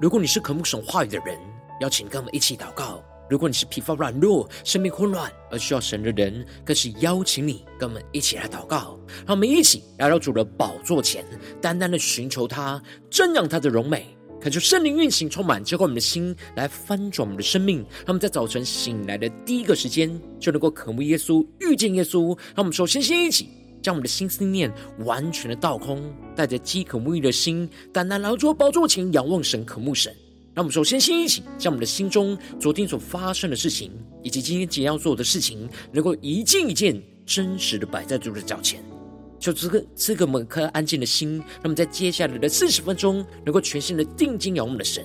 如果你是渴慕神话语的人，邀请跟我们一起祷告；如果你是疲乏软弱、生命混乱而需要神的人，更是邀请你跟我们一起来祷告。让我们一起来到主的宝座前，单单的寻求他，瞻仰他的荣美。恳求圣灵运行，充满，浇灌我们的心，来翻转我们的生命。让我们在早晨醒来的第一个时间，就能够渴慕耶稣，遇见耶稣。让我们首先先一起，将我们的心思念完全的倒空，带着饥渴沐浴的心，单单来到主宝座前，仰望神，渴慕神。让我们首先先一起，将我们的心中昨天所发生的事情，以及今天即将要做的事情，能够一件一件真实的摆在主的脚前。就这个这个门颗安静的心，那么在接下来的四十分钟，能够全心的定睛仰望我们的神，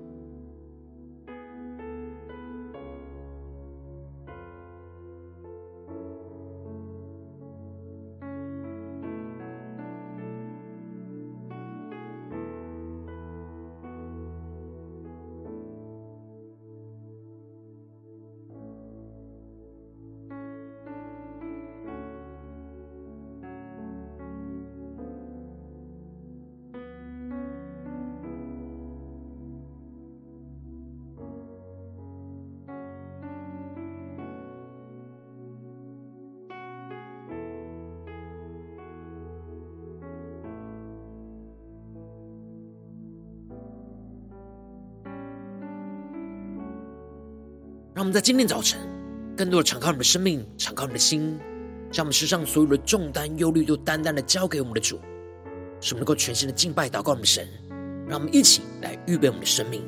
让我们在今天早晨，更多的敞开我们的生命，敞开我们的心，将我们身上所有的重担、忧虑，都单单的交给我们的主，使我们能够全心的敬拜、祷告我们的神。让我们一起来预备我们的生命。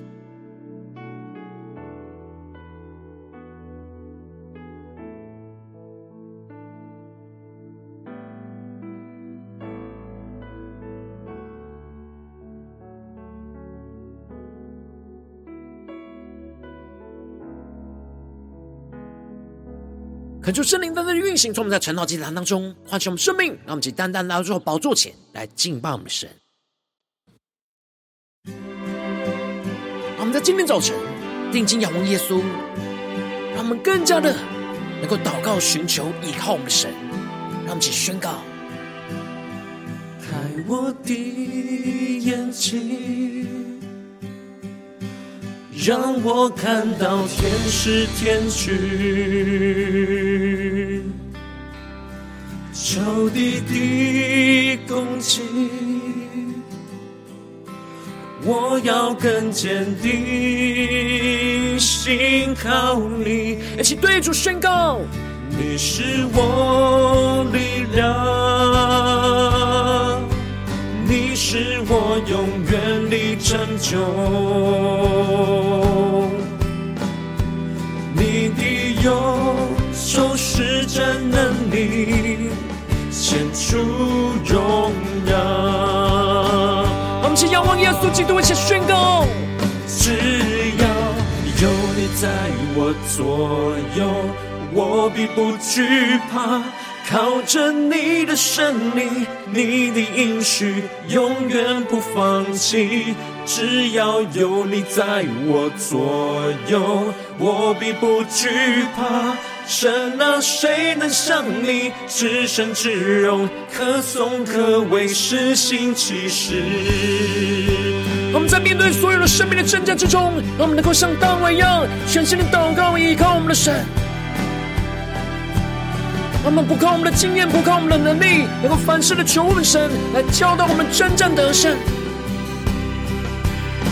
恳求圣灵单单的运行，从我们在晨祷祭坛当中唤醒我们生命，让我们以单单来到宝座前来敬拜我们的神。让我们在今天早晨定睛仰望耶稣，让我们更加的能够祷告、寻求、依靠我们的神。让我们一起宣告：开我的眼睛。让我看到天使天军，仇敌的攻击，我要更坚定，信靠你。一起对主宣告：你是我力量，是我永远的拯救。你的右手施展能力，显出荣耀。我们先仰望耶稣基督，一起宣告：只要有你在我左右，我必不惧怕。靠着你的胜利，你的应许永远不放弃。只要有你在我左右，我必不惧怕。神啊，谁能像你至圣至荣，可颂可畏，施行奇事。我们在面对所有的生命的挣扎之中，我们能够像大卫一样，全心的祷告，依靠我们的神。我们不靠我们的经验，不靠我们的能力，能够凡事的求问神来教导我们真正得胜。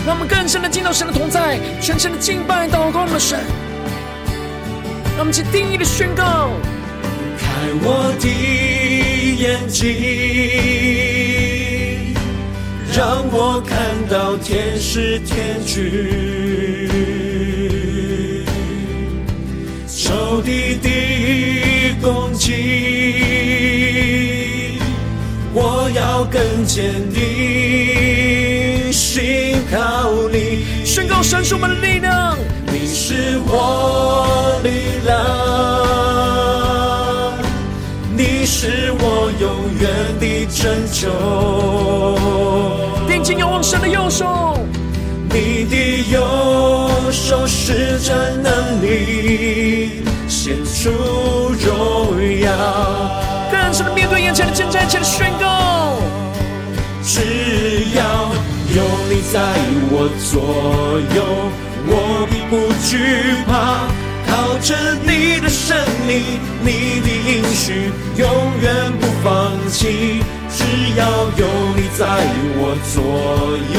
让我们更深的进到神的同在，全身的敬拜祷告我们的神。让我们去定义的宣告：开我的眼睛，让我看到天使天军，仇敌的攻击，我要更坚定，信靠你。宣告神是我们的力量，你是我力量，你是我永远的拯救。定睛仰望神的右手，你的右手施展能力。显出荣耀。更深的面对眼前的征战，前的宣告。只要有你在我左右，我并不惧怕。靠着你的胜利，你的应许永远不放弃。只要有你在我左右，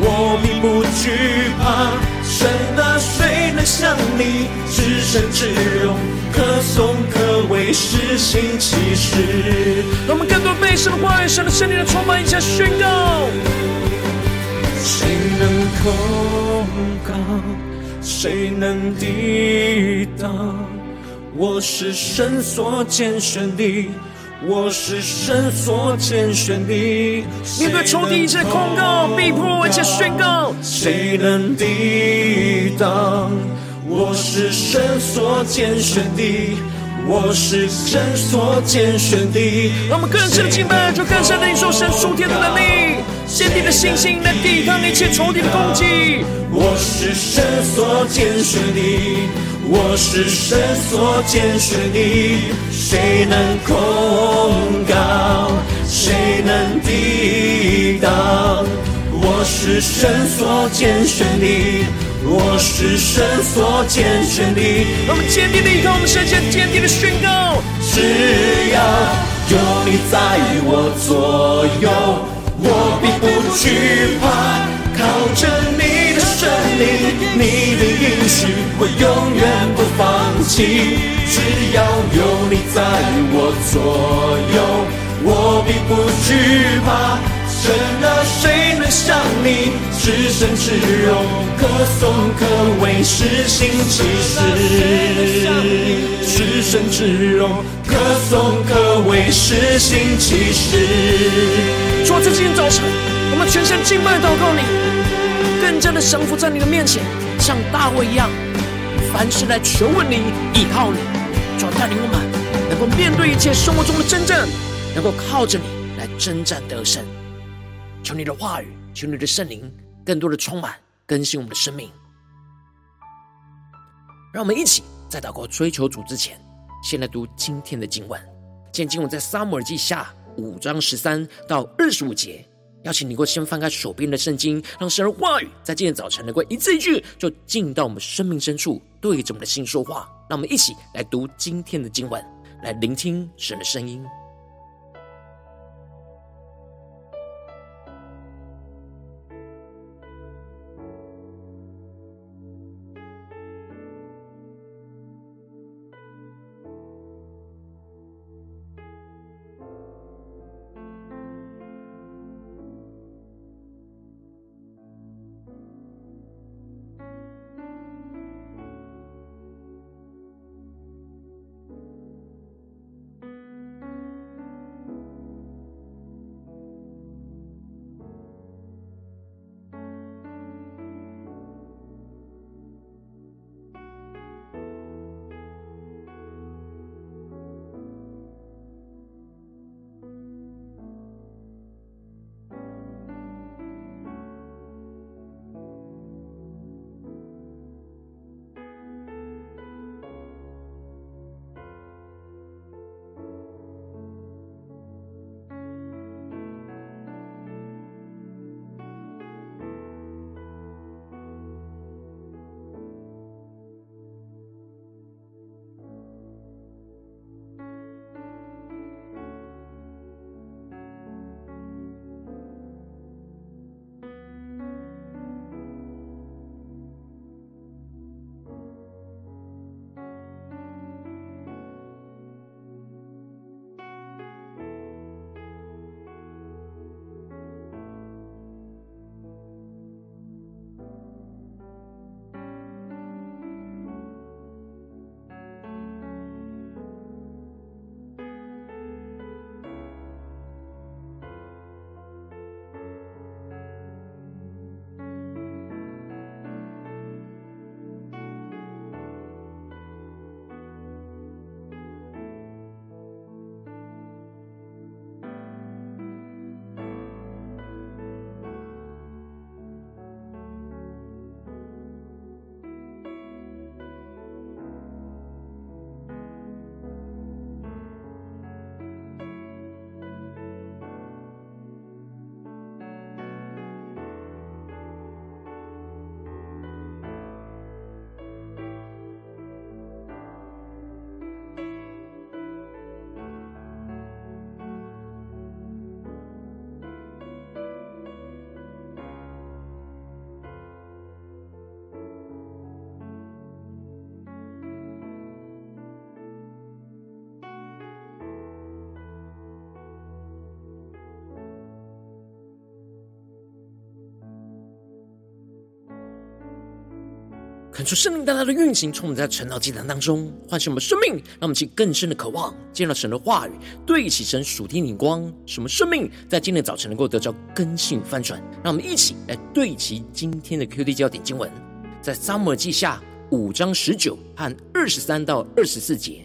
我并不惧怕。神啊，谁能像你至圣至荣，可颂可畏，施行奇事？让我们更多被神的话语、神的圣灵的充满，一下宣告。谁能控告？谁能抵挡？我是神所拣选的。我是神所拣选的，面对仇敌一切控告、逼迫，一切宣告，谁能抵挡？我是神所拣选的，我是神所拣选的。让我们更深的敬拜，就更深的领受神属天的能力，坚定的信心来抵抗一切仇敌的攻击。我是神所拣选的。我是神所拣选的，谁能控告？谁能抵挡？我是神所拣选的，我是神所拣选的。我们坚定的依靠，我们圣洁坚定的宣告：只要有你在我左右，我必不惧怕。靠着你的生命，你的应许，我永远不放弃。只要有你在我左右，我必不惧怕。神啊，谁能像你至圣至荣，可颂可畏，施行奇事？至圣至荣，可颂可畏，施行奇事？主啊，在今天早晨，我们全身敬拜祷告你。更加的降服在你的面前，像大卫一样，凡事来求问你，依靠你，主带领我们能够面对一切生活中的征战，能够靠着你来征战得胜。求你的话语，求你的圣灵，更多的充满更新我们的生命。让我们一起在祷告追求主之前，先来读今天的经文。今天经文在撒母耳记下五章十三到二十五节。邀请你，能够先翻开手边的圣经，让神的话语在今天早晨能够一字一句，就进到我们生命深处，对着我们的心说话。让我们一起来读今天的经文，来聆听神的声音。看出圣灵大大的运行，充满在晨祷祭坛当中，唤醒我们生命，让我们去更深的渴望，见到神的话语，对齐神属天灵光，使我们生命在今天早晨能够得到更新翻转。让我们一起来对齐今天的 QD 焦点经文，在撒母耳记下五章十九和二十三到二十四节，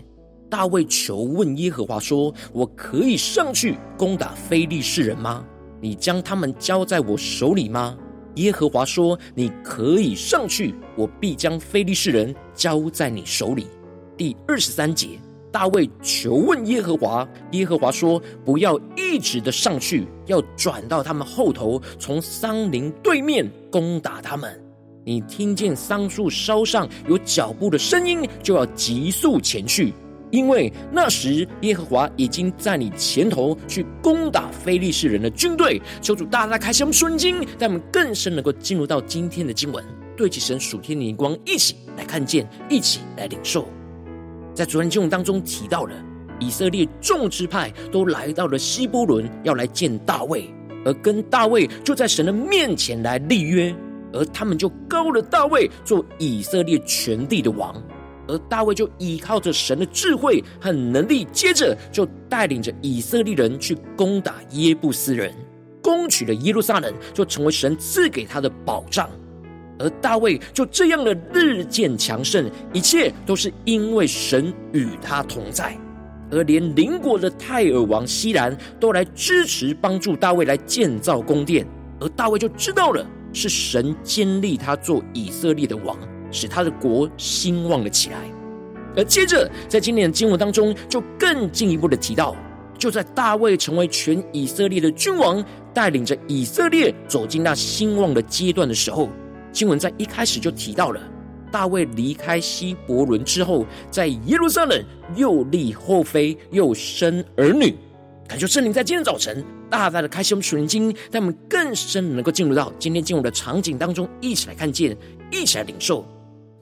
大卫求问耶和华说：“我可以上去攻打非利士人吗？你将他们交在我手里吗？”耶和华说：“你可以上去，我必将非利士人交在你手里。”第二十三节，大卫求问耶和华，耶和华说：“不要一直的上去，要转到他们后头，从桑林对面攻打他们。你听见桑树梢上有脚步的声音，就要急速前去。”因为那时耶和华已经在你前头去攻打非利士人的军队，求主大大开箱顺经，让我们更深能够进入到今天的经文，对齐神属天的灵光，一起来看见，一起来领受。在昨天经文当中提到了，以色列众支派都来到了希伯伦，要来见大卫，而跟大卫就在神的面前来立约，而他们就膏了大卫做以色列全地的王。而大卫就依靠着神的智慧和能力，接着就带领着以色列人去攻打耶布斯人，攻取了耶路撒冷，就成为神赐给他的保障。而大卫就这样的日渐强盛，一切都是因为神与他同在。而连邻国的泰尔王希兰都来支持帮助大卫来建造宫殿，而大卫就知道了是神坚立他做以色列的王。使他的国兴旺了起来，而接着在今年的经文当中，就更进一步的提到，就在大卫成为全以色列的君王，带领着以色列走进那兴旺的阶段的时候，经文在一开始就提到了，大卫离开希伯伦之后，在耶路撒冷又立后妃，又生儿女。感谢圣灵在今天早晨大大的开启我们属灵经，让我们更深能够进入到今天进入的场景当中，一起来看见，一起来领受。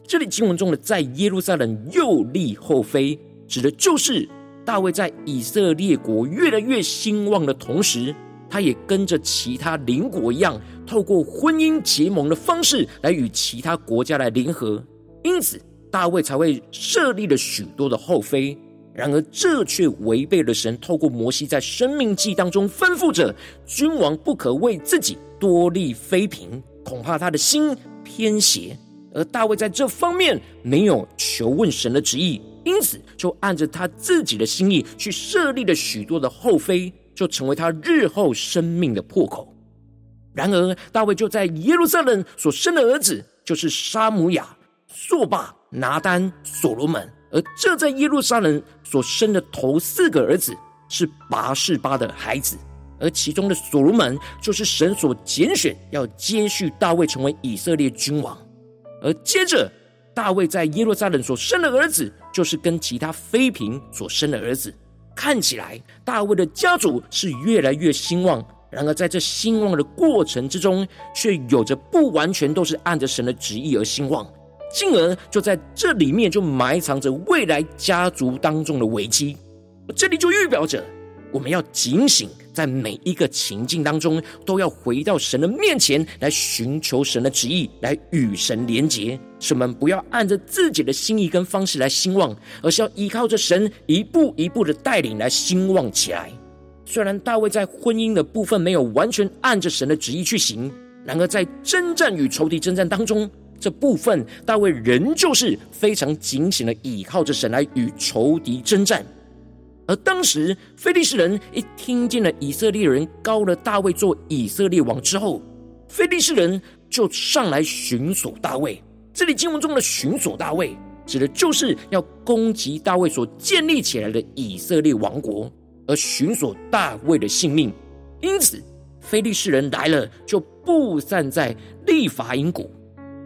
这里经文中的在耶路撒冷又立后妃，指的就是大卫在以色列国越来越兴旺的同时，他也跟着其他邻国一样，透过婚姻结盟的方式来与其他国家来联合，因此大卫才会设立了许多的后妃。然而这却违背了神透过摩西在生命记当中吩咐着君王不可为自己多立妃嫔，恐怕他的心偏邪。而大卫在这方面没有求问神的旨意，因此就按着他自己的心意去设立了许多的后妃，就成为他日后生命的破口。然而，大卫就在耶路撒冷所生的儿子，就是沙姆亚、朔巴、拿单、所罗门。而这在耶路撒冷所生的头四个儿子，是拔士巴的孩子，而其中的所罗门，就是神所拣选要接续大卫成为以色列君王。而接着，大卫在耶路撒冷所生的儿子，就是跟其他妃嫔所生的儿子。看起来，大卫的家族是越来越兴旺。然而，在这兴旺的过程之中，却有着不完全都是按着神的旨意而兴旺，进而就在这里面就埋藏着未来家族当中的危机。这里就预表着。我们要警醒，在每一个情境当中，都要回到神的面前来寻求神的旨意，来与神连结。使我们不要按着自己的心意跟方式来兴旺，而是要依靠着神一步一步的带领来兴旺起来。虽然大卫在婚姻的部分没有完全按着神的旨意去行，然而在征战与仇敌征战当中，这部分大卫仍旧是非常警醒的依靠着神来与仇敌征战。而当时，非利士人一听见了以色列人高了大卫做以色列王之后，非利士人就上来寻索大卫。这里经文中的寻索大卫，指的就是要攻击大卫所建立起来的以色列王国，而寻索大卫的性命。因此，非利士人来了，就布散在利乏音谷。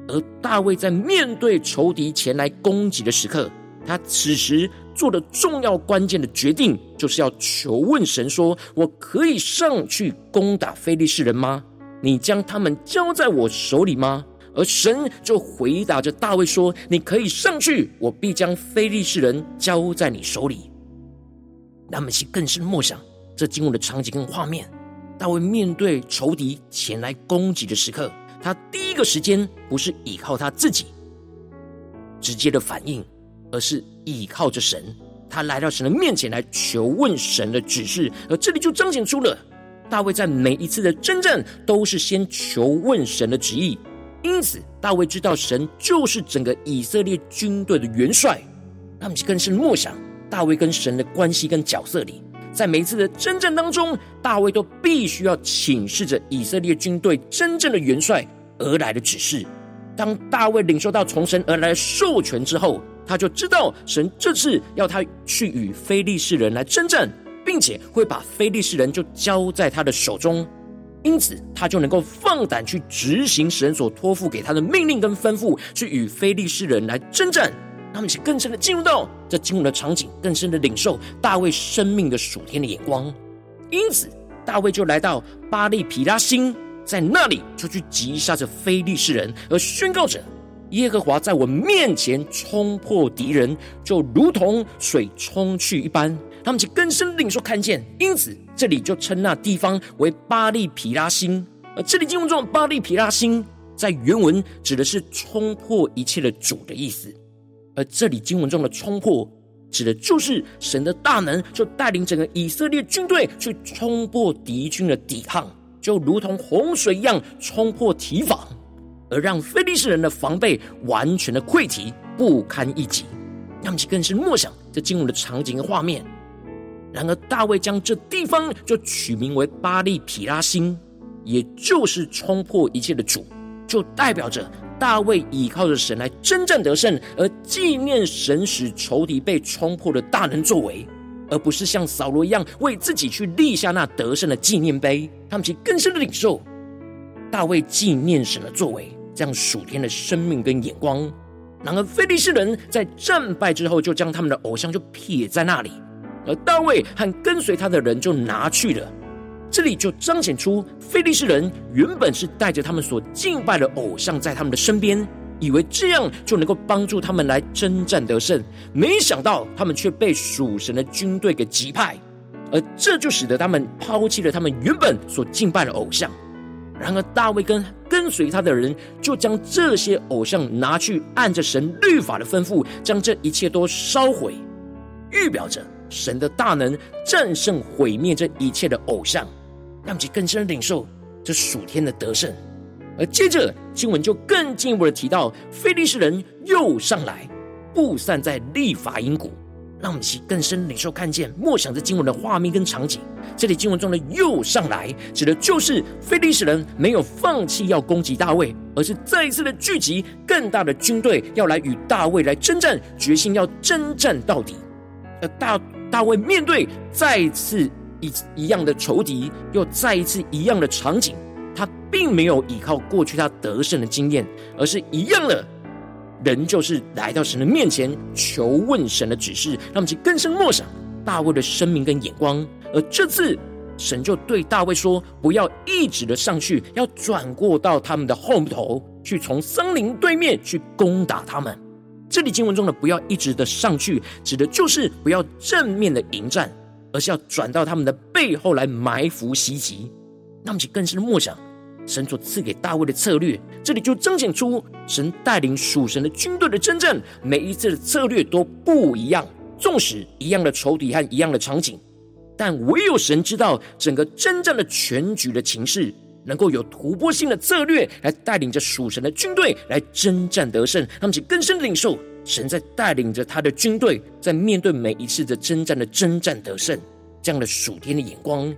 而大卫在面对仇敌前来攻击的时刻，他此时做的重要关键的决定，就是要求问神说：“我可以上去攻打非利士人吗？你将他们交在我手里吗？”而神就回答着大卫说：“你可以上去，我必将非利士人交在你手里。”那么，其更深默想这经文的场景跟画面。大卫面对仇敌前来攻击的时刻，他第一个时间不是依靠他自己。直接的反应，而是倚靠着神。他来到神的面前来求问神的指示，而这里就彰显出了大卫在每一次的征战都是先求问神的旨意。因此，大卫知道神就是整个以色列军队的元帅。那么，更是默想大卫跟神的关系跟角色里，在每一次的征战当中，大卫都必须要请示着以色列军队真正的元帅而来的指示。当大卫领受到从神而来的授权之后，他就知道神这次要他去与非利士人来征战，并且会把非利士人就交在他的手中，因此他就能够放胆去执行神所托付给他的命令跟吩咐，去与非利士人来征战。他们是更深的进入到这经文的场景，更深的领受大卫生命的属天的眼光。因此，大卫就来到巴利皮拉星，在那里就去击杀着非利士人，而宣告着。耶和华在我面前冲破敌人，就如同水冲去一般。他们就更深领受看见，因此这里就称那地方为巴利皮拉星。而这里经文中巴利皮拉星，在原文指的是冲破一切的主的意思。而这里经文中的冲破，指的就是神的大能，就带领整个以色列军队去冲破敌军的抵抗，就如同洪水一样冲破堤防。而让非利士人的防备完全的溃堤，不堪一击。让，其更是默想这经文的场景和画面。然而，大卫将这地方就取名为巴力皮拉星，也就是冲破一切的主，就代表着大卫倚靠着神来征战得胜，而纪念神使仇敌被冲破的大能作为，而不是像扫罗一样为自己去立下那得胜的纪念碑。他们其更深的领受大卫纪念神的作为。这样属天的生命跟眼光，然而非利士人在战败之后，就将他们的偶像就撇在那里，而大卫和跟随他的人就拿去了。这里就彰显出非利士人原本是带着他们所敬拜的偶像在他们的身边，以为这样就能够帮助他们来征战得胜，没想到他们却被属神的军队给击败，而这就使得他们抛弃了他们原本所敬拜的偶像。然而，大卫跟随他的人就将这些偶像拿去，按着神律法的吩咐，将这一切都烧毁，预表着神的大能战胜毁灭这一切的偶像，让其更深领受这属天的得胜。而接着经文就更进一步的提到，非利士人又上来，布散在利法因谷。让我们去更深领受看见，默想着经文的画面跟场景。这里经文中的“又上来”指的就是非利士人没有放弃要攻击大卫，而是再一次的聚集更大的军队，要来与大卫来征战，决心要征战到底。而大大卫面对再一次一一样的仇敌，又再一次一样的场景，他并没有依靠过去他得胜的经验，而是一样的。人就是来到神的面前求问神的指示，让我们去更深默想大卫的生命跟眼光。而这次神就对大卫说：“不要一直的上去，要转过到他们的后头去，从森林对面去攻打他们。”这里经文中的“不要一直的上去”，指的就是不要正面的迎战，而是要转到他们的背后来埋伏袭击。那么，去更深默想。神所赐给大卫的策略，这里就彰显出神带领属神的军队的征战，每一次的策略都不一样。纵使一样的仇敌和一样的场景，但唯有神知道整个征战的全局的情势，能够有突破性的策略来带领着属神的军队来征战得胜。他们就更深的领受神在带领着他的军队，在面对每一次的征战的征战得胜这样的属天的眼光。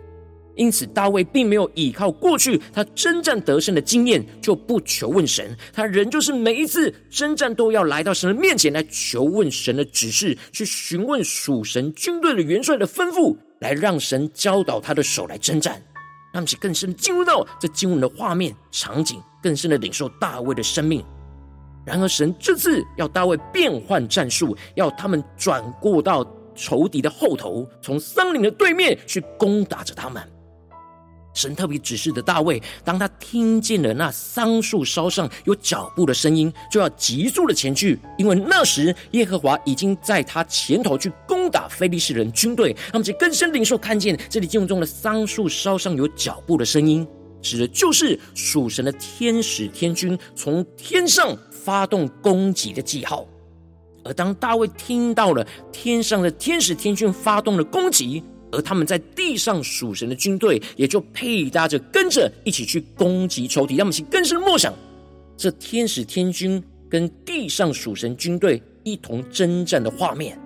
因此，大卫并没有依靠过去他征战得胜的经验，就不求问神。他仍旧是每一次征战都要来到神的面前来求问神的指示，去询问属神军队的元帅的吩咐，来让神教导他的手来征战。让其更深进入到这经文的画面场景，更深的领受大卫的生命。然而，神这次要大卫变换战术，要他们转过到仇敌的后头，从森林的对面去攻打着他们。神特别指示的大卫，当他听见了那桑树梢上有脚步的声音，就要急速的前去，因为那时耶和华已经在他前头去攻打非利士人军队。他们就更深领受看见这里经文中的桑树梢上有脚步的声音，指的就是属神的天使天军从天上发动攻击的记号。而当大卫听到了天上的天使天军发动了攻击，而他们在地上属神的军队也就配搭着跟着一起去攻击仇敌。让我们去更深默想这天使天军跟地上属神军队一同征战的画面，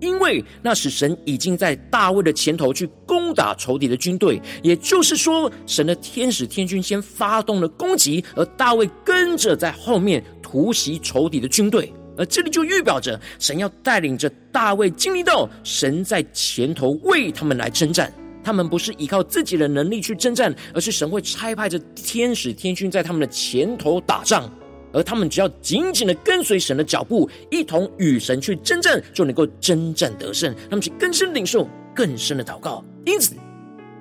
因为那时神已经在大卫的前头去攻打仇敌的军队，也就是说，神的天使天军先发动了攻击，而大卫跟着在后面突袭仇敌的军队。而这里就预表着神要带领着大卫经历到神在前头为他们来征战，他们不是依靠自己的能力去征战，而是神会差派着天使天军在他们的前头打仗，而他们只要紧紧的跟随神的脚步，一同与神去征战，就能够征战得胜。他们去更深领受更深的祷告，因此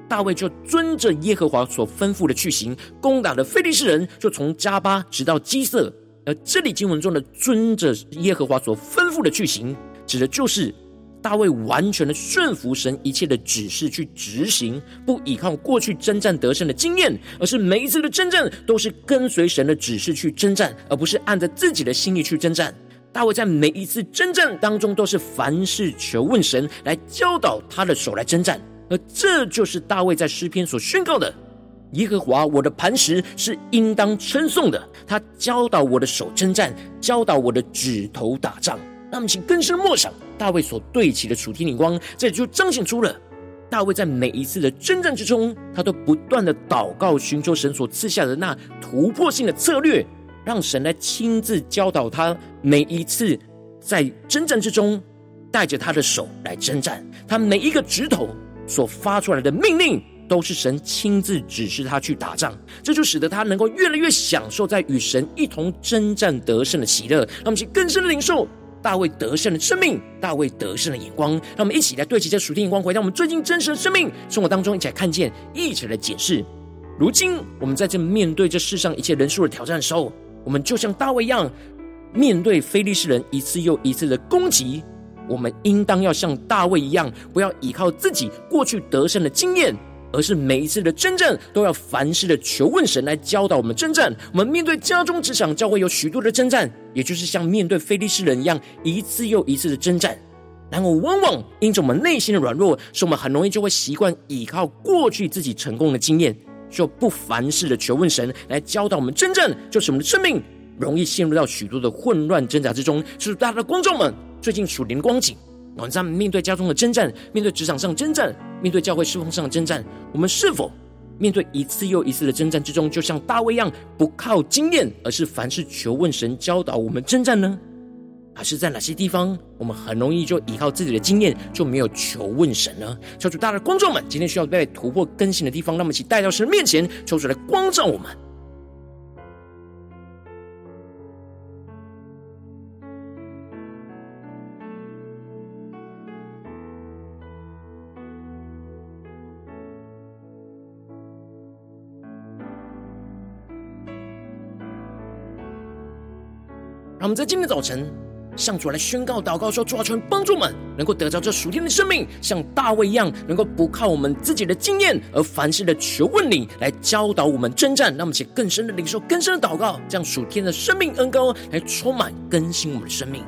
大卫就遵着耶和华所吩咐的去行，攻打了非利士人，就从迦巴直到基色。而这里经文中的“遵着耶和华所吩咐的去行”，指的就是大卫完全的顺服神一切的指示去执行，不依靠过去征战得胜的经验，而是每一次的征战都是跟随神的指示去征战，而不是按着自己的心意去征战。大卫在每一次征战当中，都是凡事求问神来教导他的手来征战，而这就是大卫在诗篇所宣告的。耶和华我的磐石是应当称颂的，他教导我的手征战，教导我的指头打仗。那么，请更深默想大卫所对齐的楚天灵光，这就彰显出了大卫在每一次的征战之中，他都不断的祷告，寻求神所赐下的那突破性的策略，让神来亲自教导他。每一次在征战之中，带着他的手来征战，他每一个指头所发出来的命令。都是神亲自指示他去打仗，这就使得他能够越来越享受在与神一同征战得胜的喜乐。让我们去更深的领受大卫得胜的生命，大卫得胜的眼光。让我们一起来对齐这属天眼光，回到我们最近真实的生命生活当中，一起来看见，一起来检视。如今我们在这面对这世上一切人数的挑战的时候，我们就像大卫一样，面对非利士人一次又一次的攻击，我们应当要像大卫一样，不要依靠自己过去得胜的经验。而是每一次的征战，都要凡事的求问神来教导我们征战。我们面对家中职场教会有许多的征战，也就是像面对非利士人一样，一次又一次的征战。然后往往因着我们内心的软弱，使我们很容易就会习惯依靠过去自己成功的经验，就不凡事的求问神来教导我们征战，就是我们的生命容易陷入到许多的混乱挣扎之中。是大家的观众们最近属灵光景。我们在面对家中的征战，面对职场上征战，面对教会事奉上的征战，我们是否面对一次又一次的征战之中，就像大卫一样，不靠经验，而是凡事求问神教导我们征战呢？还是在哪些地方，我们很容易就依靠自己的经验，就没有求问神呢？求主，大家的观众们，今天需要被突破更新的地方，让我们一起带到神面前，求主来光照我们。让我们在今天早晨向主来宣告、祷告说：主啊，求帮助我们，能够得到这属天的生命，像大卫一样，能够不靠我们自己的经验，而凡事的求问你来教导我们征战。让我们且更深的领受、更深的祷告，将属天的生命恩膏来充满更新我们的生命。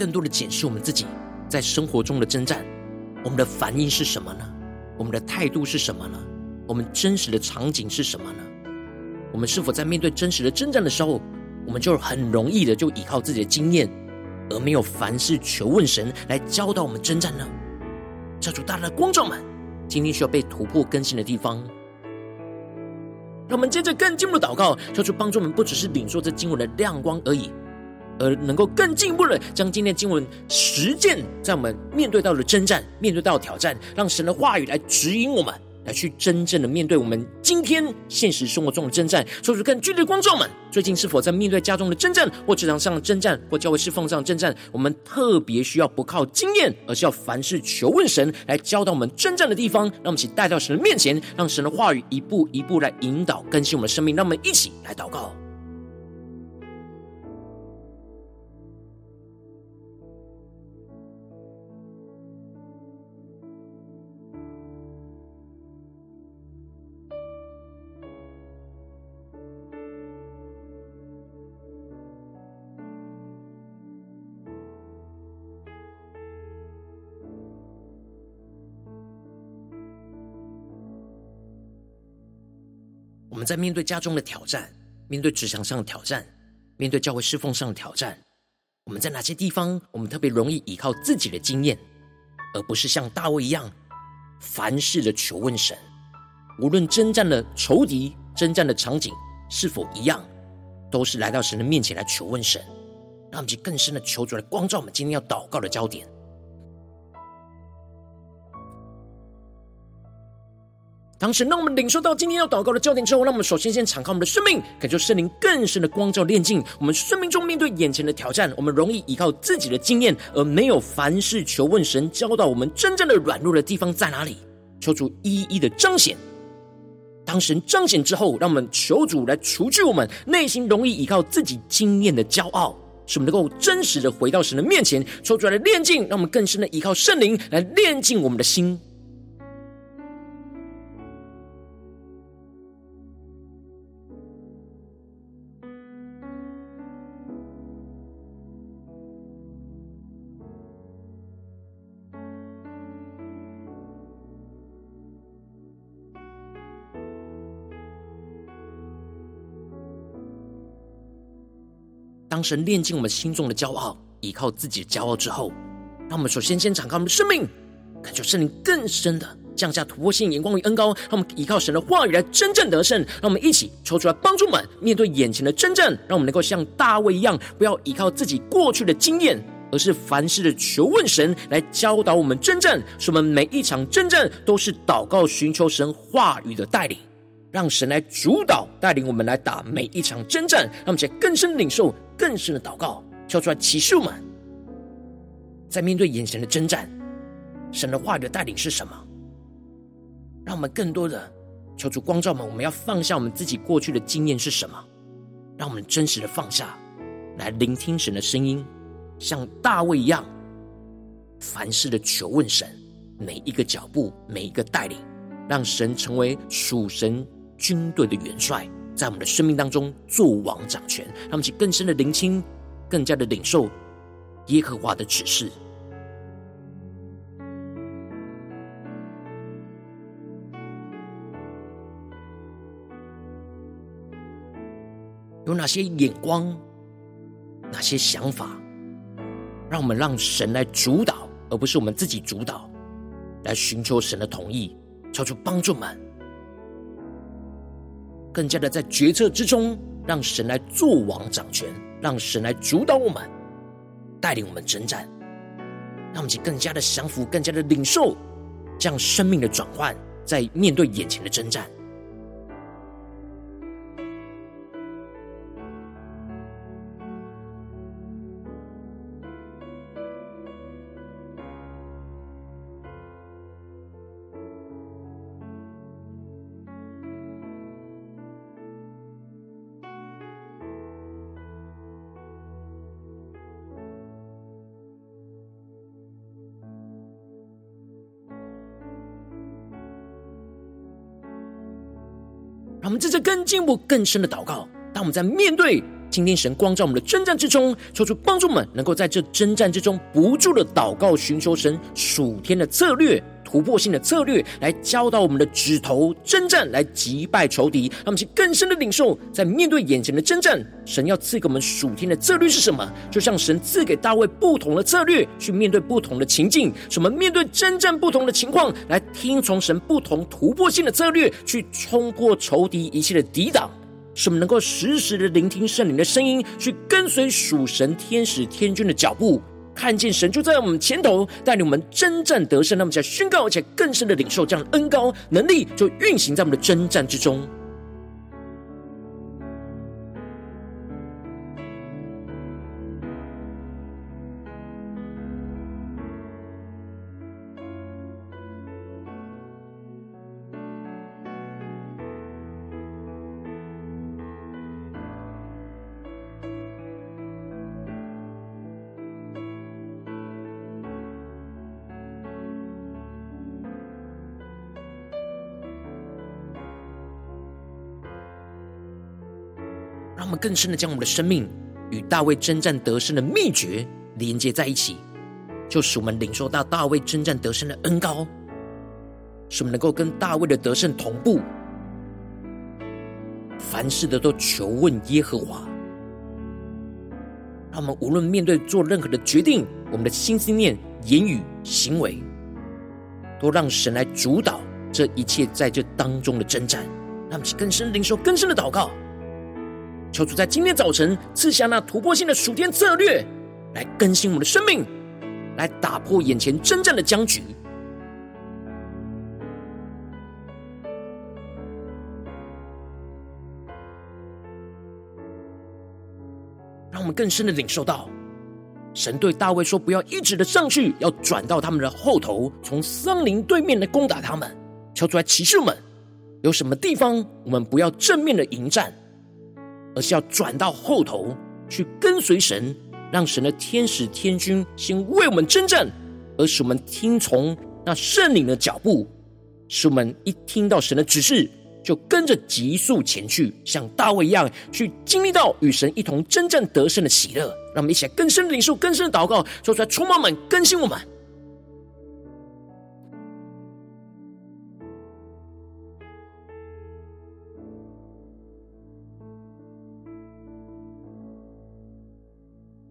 更多的检视我们自己在生活中的征战，我们的反应是什么呢？我们的态度是什么呢？我们真实的场景是什么呢？我们是否在面对真实的征战的时候，我们就很容易的就依靠自己的经验，而没有凡事求问神来教导我们征战呢？求主大大的光照们，今天需要被突破更新的地方，让我们接着更进一步的祷告，求主帮助我们，不只是领受这经文的亮光而已。而能够更进一步的将今天经文实践在我们面对到的征战、面对到挑战，让神的话语来指引我们，来去真正的面对我们今天现实生活中的征战。说出更具体的观众们，最近是否在面对家中的征战，或职场上的征战，或教会侍奉上的征战？我们特别需要不靠经验，而是要凡事求问神来教导我们征战的地方。让我们一起带到神的面前，让神的话语一步一步来引导更新我们的生命。让我们一起来祷告。我们在面对家中的挑战，面对职场上的挑战，面对教会侍奉上的挑战，我们在哪些地方，我们特别容易依靠自己的经验，而不是像大卫一样，凡事的求问神。无论征战的仇敌、征战的场景是否一样，都是来到神的面前来求问神，让我们去更深的求主来光照我们今天要祷告的焦点。当神让我们领受到今天要祷告的焦点之后，让我们首先先敞开我们的生命，感受圣灵更深的光照炼净。我们生命中面对眼前的挑战，我们容易依靠自己的经验，而没有凡事求问神，教导我们真正的软弱的地方在哪里。求主一一的彰显。当神彰显之后，让我们求主来除去我们内心容易依靠自己经验的骄傲，使我们能够真实的回到神的面前，求主来的炼净，让我们更深的依靠圣灵来炼净我们的心。当神炼尽我们心中的骄傲，依靠自己的骄傲之后，让我们首先先敞开我们的生命，感受圣灵更深的降下突破性眼光与恩膏，让我们依靠神的话语来真正得胜。让我们一起抽出来帮助们面对眼前的征战，让我们能够像大卫一样，不要依靠自己过去的经验，而是凡事的求问神来教导我们征战，使我们每一场征战都是祷告寻求神话语的带领。让神来主导带领我们来打每一场征战，让我们在更深领受、更深的祷告，跳出来启示我们，在面对眼前的征战，神的话语的带领是什么？让我们更多的求主光照们，我们要放下我们自己过去的经验是什么？让我们真实的放下来聆听神的声音，像大卫一样，凡事的求问神，每一个脚步、每一个带领，让神成为属神。军队的元帅在我们的生命当中做王掌权，让我们去更深的聆听，更加的领受耶和华的指示。有哪些眼光，哪些想法，让我们让神来主导，而不是我们自己主导，来寻求神的同意，求主帮助们。更加的在决策之中，让神来做王掌权，让神来主导我们，带领我们征战，让我们去更加的降服，更加的领受这样生命的转换，在面对眼前的征战。们在这更进步、更深的祷告。当我们在面对今天神光照我们的征战之中，求出帮助们，能够在这征战之中不住的祷告，寻求神属天的策略。突破性的策略来教导我们的指头征战，来击败仇敌，让我们去更深的领受，在面对眼前的征战，神要赐给我们属天的策略是什么？就像神赐给大卫不同的策略，去面对不同的情境，什么面对征战不同的情况，来听从神不同突破性的策略，去冲破仇敌一切的抵挡，什么能够实时的聆听圣灵的声音，去跟随属神天使天军的脚步。看见神就在我们前头，带领我们征战得胜。那么，在宣告，而且更深的领受这样的恩高能力，就运行在我们的征战之中。我们更深的将我们的生命与大卫征战得胜的秘诀连接在一起，就使我们领受到大卫征战得胜的恩膏，使我们能够跟大卫的得胜同步，凡事的都求问耶和华。让我们无论面对做任何的决定，我们的心思念、言语、行为，都让神来主导这一切在这当中的征战，让我们更深领受更深的祷告。求主在今天早晨赐下那突破性的属天策略，来更新我们的生命，来打破眼前征战的僵局，让我们更深的领受到，神对大卫说：“不要一直的上去，要转到他们的后头，从森林对面来攻打他们。”求主来启示我们，有什么地方我们不要正面的迎战。而是要转到后头去跟随神，让神的天使天军先为我们征战，而使我们听从那圣灵的脚步，使我们一听到神的指示，就跟着急速前去，像大卫一样去经历到与神一同征战得胜的喜乐。让我们一起来更深的领受、更深的祷告，说出来，充满们，更新我们。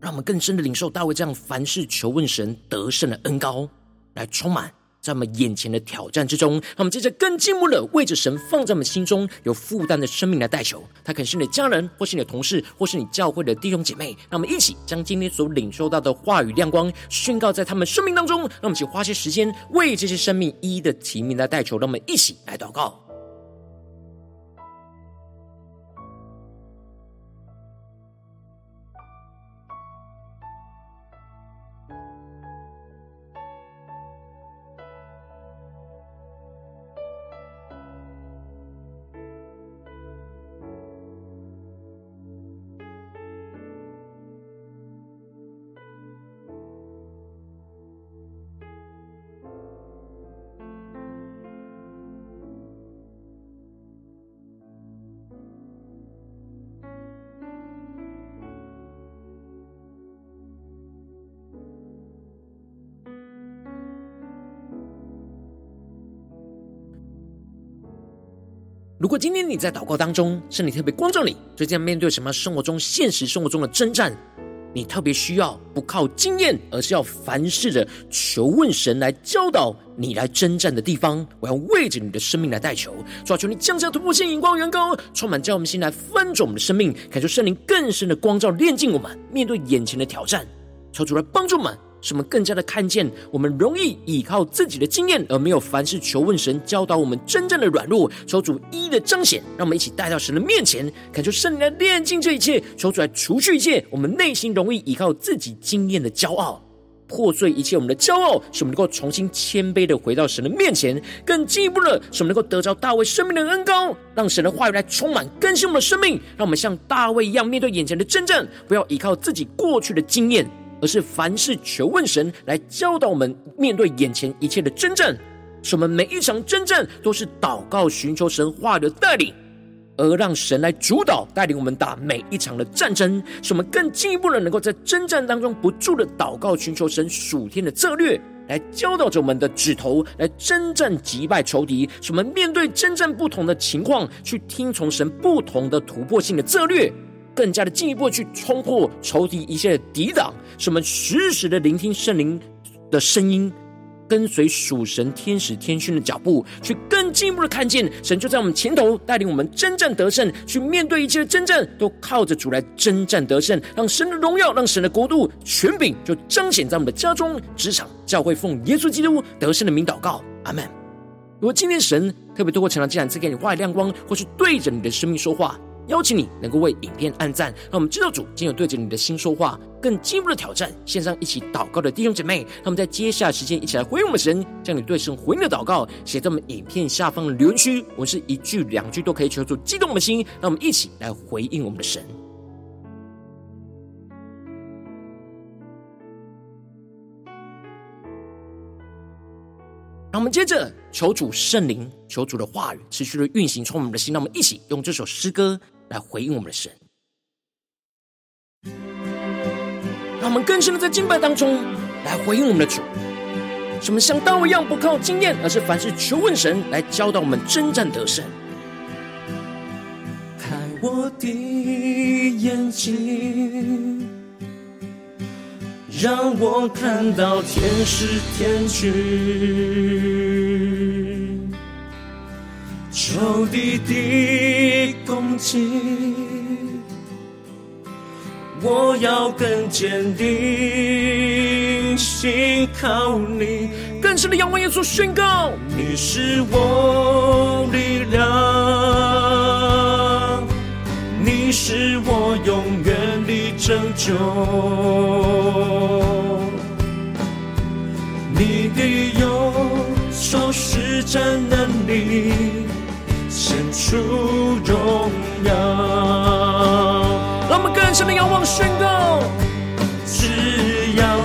让我们更深的领受大卫这样凡事求问神得胜的恩膏，来充满在我们眼前的挑战之中。让我们接着更进一步的为着神放在我们心中有负担的生命来代求。他可能是你的家人，或是你的同事，或是你教会的弟兄姐妹。让我们一起将今天所领受到的话语亮光宣告在他们生命当中。让我们一起花些时间为这些生命一一的提名来代求。让我们一起来祷告。如果今天你在祷告当中，圣灵特别光照你，最近面对什么生活中、现实生活中的征战，你特别需要不靠经验，而是要凡事的求问神来教导你来征战的地方，我要为着你的生命来代求，主啊，求你降下突破性眼光、远高，充满叫我们心来翻转我们的生命，感受圣灵更深的光照，炼净我们，面对眼前的挑战，求主来帮助我们。使我们更加的看见，我们容易依靠自己的经验，而没有凡事求问神教导我们真正的软弱。求主一一的彰显，让我们一起带到神的面前，恳求圣灵来炼净这一切，求主来除去一切我们内心容易依靠自己经验的骄傲，破碎一切我们的骄傲，使我们能够重新谦卑的回到神的面前。更进一步的，使我们能够得着大卫生命的恩膏，让神的话语来充满更新我们的生命，让我们像大卫一样面对眼前的真正，不要依靠自己过去的经验。而是凡事求问神来教导我们面对眼前一切的真正，使我们每一场征战都是祷告寻求神话的带领，而让神来主导带领我们打每一场的战争，使我们更进一步的能够在征战当中不住的祷告寻求神属天的策略，来教导着我们的指头来征战击败仇敌，使我们面对征战不同的情况去听从神不同的突破性的策略。更加的进一步去冲破仇敌一切的抵挡，使我们时时的聆听圣灵的声音，跟随属神天使天军的脚步，去更进一步的看见神就在我们前头带领我们征战得胜，去面对一切的征战，都靠着主来征战得胜，让神的荣耀，让神的国度权柄就彰显在我们的家中、职场、教会，奉耶稣基督得胜的名祷告，阿门。如果今天神特别透过晨祷祭坛赐给你话语亮光，或是对着你的生命说话，邀请你能够为影片按赞，让我们知道主今有对着你的心说话，更进一步的挑战。线上一起祷告的弟兄姐妹，让我们在接下来时间一起来回应我们神，将你对神回应的祷告写在我们影片下方的留言区。我是一句两句都可以求助激动我们的心，让我们一起来回应我们的神。让我们接着求主圣灵，求主的话语持续的运行，从我们的心。让我们一起用这首诗歌。来回应我们的神，让我们更深的在敬拜当中来回应我们的主。什么像大卫一样不靠经验，而是凡事求问神来教导我们征战得胜。开我的眼睛，让我看到天使天军。仇敌的攻击，我要更坚定，信靠你，更深的仰望耶稣，宣告你是我力量，你是我永远的拯救，你的右手施展能力。出荣耀，让我们更深的仰望宣告：只要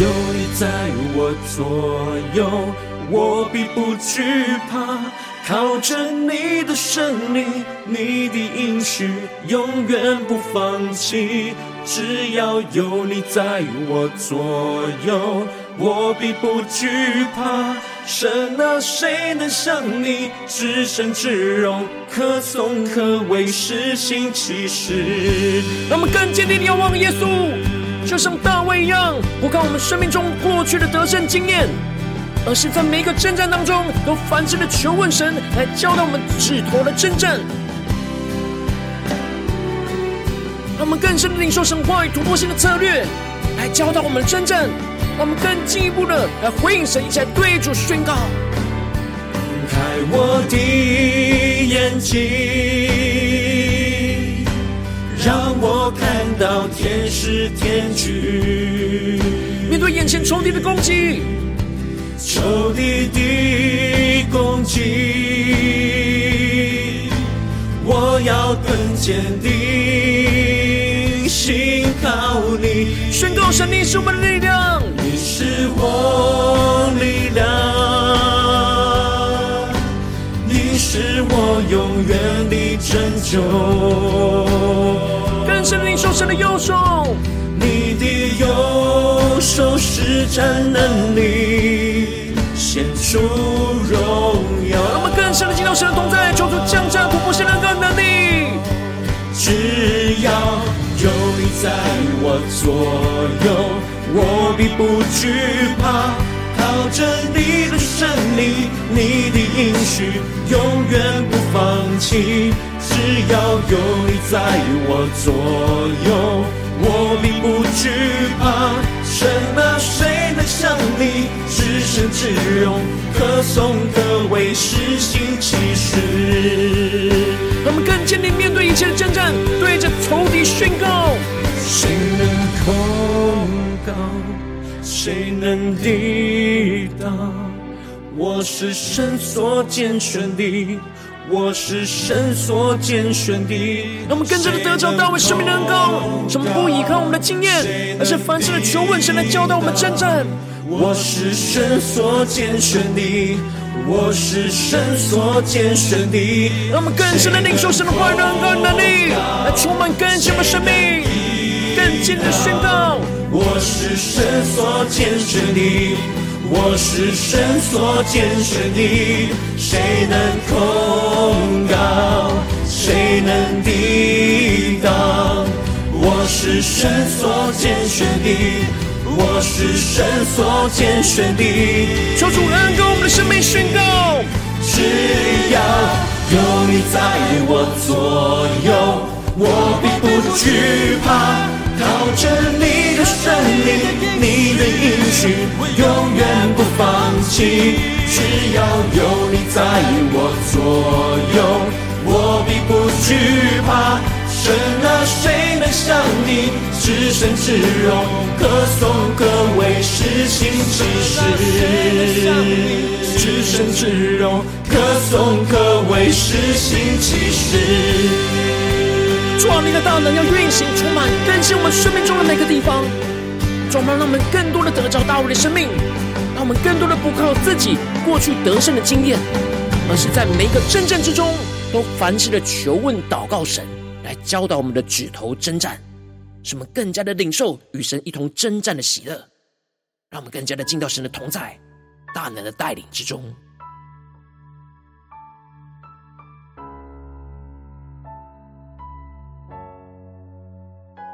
有你在我左右，我必不惧怕。靠着你的胜利，你的应许永远不放弃。只要有你在我左右，我必不惧怕。神啊，谁能像你至圣至荣，可颂可畏，施行其事？让我们更坚定地仰望耶稣，就像大卫一样，不看我们生命中过去的得胜经验，而是在每一个征战当中，都凡事的求问神，来教导我们指头的征战。让我们更深的领受神话语突破性的策略，来教导我们征战。让我们更进一步的来回应神，一起来对主宣告：开我的眼睛，让我看到天使天军。面对眼前仇敌的攻击，仇敌的攻击，我要更坚定，信靠你。宣告神，你是我们的力量。你是我力量，你是我永远的拯救。更深领受神的右手，你的右手施展能力，显出荣耀。让我们更深的进到神的同在，求主降下突破性的能力。只要在我左右。我必不惧怕，靠着你的胜利，你的应许永远不放弃。只要有你在我左右，我并不惧怕。什么谁能像你至圣至荣，可颂可畏，施行奇事？让我们更坚定面对一切的征战，对着仇敌宣告：谁能控告？谁能抵挡？我是神所拣选的，我是神所拣选的。让我们跟着的得着大卫生命的恩膏，什么不依靠我们的经验，而是凡事的求问神来教导我们征战。我是神所拣选的，我是神所拣选的。让我们更深的领受神的话语恩膏能力，来充满更新的生命，更坚定的宣告。我是神所拣选的，我是神所拣选的，谁能控告？谁能抵挡？我是神所拣选的，我是神所拣选的。求主恩膏我们的生命宣告，只要有你在我左右，我并不惧怕。靠着你的生命，你的应许，我永远不放弃。只要有你在我左右，我必不惧怕。神啊，谁能像你至圣至荣，可颂可畏，施行奇事。至圣至荣，可颂可畏，施行奇事。主啊，你的大能要运行，充满更新我们生命中的每个地方。主啊，让我们更多的得着大卫的生命，让我们更多的不靠自己过去得胜的经验，而是在每一个征战之中，都凡事的求问祷告神。来教导我们的指头征战，使我们更加的领受与神一同征战的喜乐，让我们更加的进到神的同在、大能的带领之中。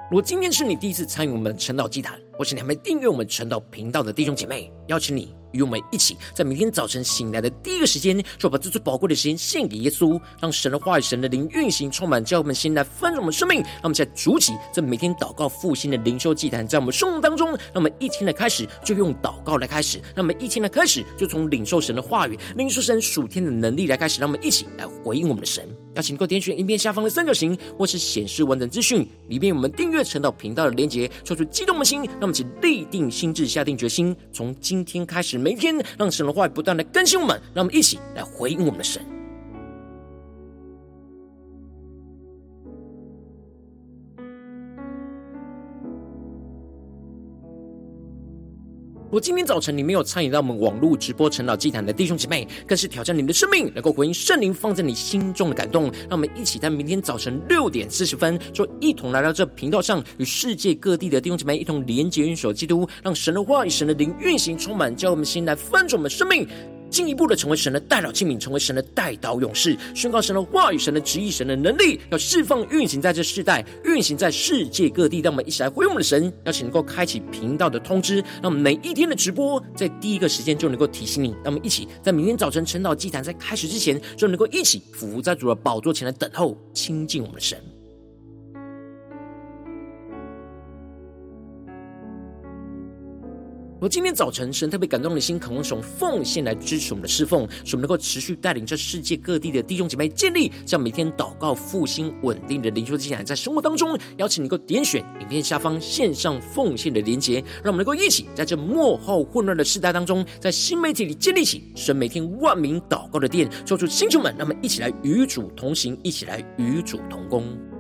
如果今天是你第一次参与我们的晨祷祭坛，或是你还没订阅我们晨祷频道的弟兄姐妹，邀请你。与我们一起，在每天早晨醒来的第一个时间，就把这最宝贵的时间献给耶稣，让神的话语、神的灵运行，充满，叫我们心来丰盛我们生命。让我们在主起，在每天祷告复兴的灵修祭坛，在我们生活当中，让我们一天的开始就用祷告来开始，让我们一天的开始就从领受神的话语、领受神属天的能力来开始，让我们一起来回应我们的神。邀请各位点选影片下方的三角形，或是显示完整资讯里面，我们订阅陈导频道的连结，说出激动的心，让我们一起立定心智，下定决心，从今天开始，每天让神的话语不断的更新我们，让我们一起来回应我们的神。我今天早晨你没有参与到我们网络直播晨祷祭坛的弟兄姐妹，更是挑战你们的生命，能够回应圣灵放在你心中的感动。让我们一起在明天早晨六点四十分，就一同来到这频道上，与世界各地的弟兄姐妹一同连接、运守基督，让神的话语、神的灵运行充满，叫我们心来翻转我们生命。进一步的成为神的代祷器皿，成为神的代祷勇士，宣告神的话语、神的旨意、神的能力，要释放运行在这世代，运行在世界各地。让我们一起来回应我们的神，邀请能够开启频道的通知，让我们每一天的直播在第一个时间就能够提醒你。让我们一起在明天早晨晨祷祭坛在开始之前，就能够一起伏在主的宝座前来等候亲近我们的神。我今天早晨，神特别感动的心，渴望从奉献来支持我们的侍奉，使我们能够持续带领这世界各地的弟兄姐妹建立这样每天祷告复兴稳定的灵修祭坛，在生活当中，邀请你能够点选影片下方线上奉献的连结，让我们能够一起在这末后混乱的时代当中，在新媒体里建立起神每天万名祷告的殿，做出星球们，让我们一起来与主同行，一起来与主同工。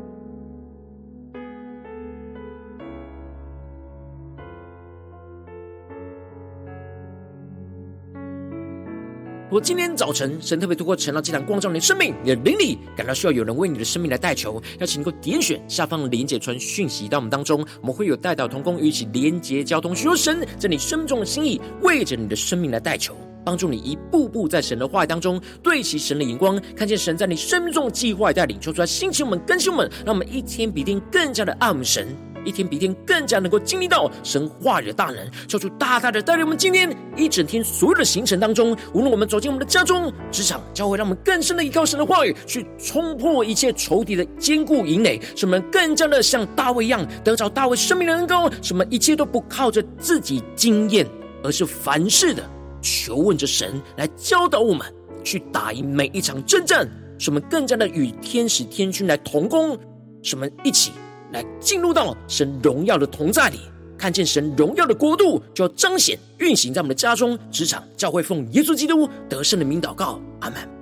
我今天早晨，神特别透过晨祷祭坛光照你的生命，你的灵里感到需要有人为你的生命来代求，邀请你能够点选下方连结传讯息到我们当中，我们会有代祷同工与一起连结交通，寻求神在你生命中的心意，为着你的生命来代求，帮助你一步步在神的话语当中对齐神的眼光，看见神在你生命中的计划带领，求出来兴起我们更新我们，让我们一天比一天更加的爱我们神。一天比一天更加能够经历到神话语的大能，求主大大的带领我们今天一整天所有的行程当中，无论我们走进我们的家中、职场、教会，让我们更深的依靠神的话语，去冲破一切仇敌的坚固营垒，使我们更加的像大卫一样得着大卫生命的恩膏，使我们一切都不靠着自己经验，而是凡事的求问着神来教导我们，去打赢每一场征战，使我们更加的与天使天军来同工，使我们一起。来进入到神荣耀的同在里，看见神荣耀的国度就要彰显运行在我们的家中、职场、教会，奉耶稣基督得胜的名祷告，阿门。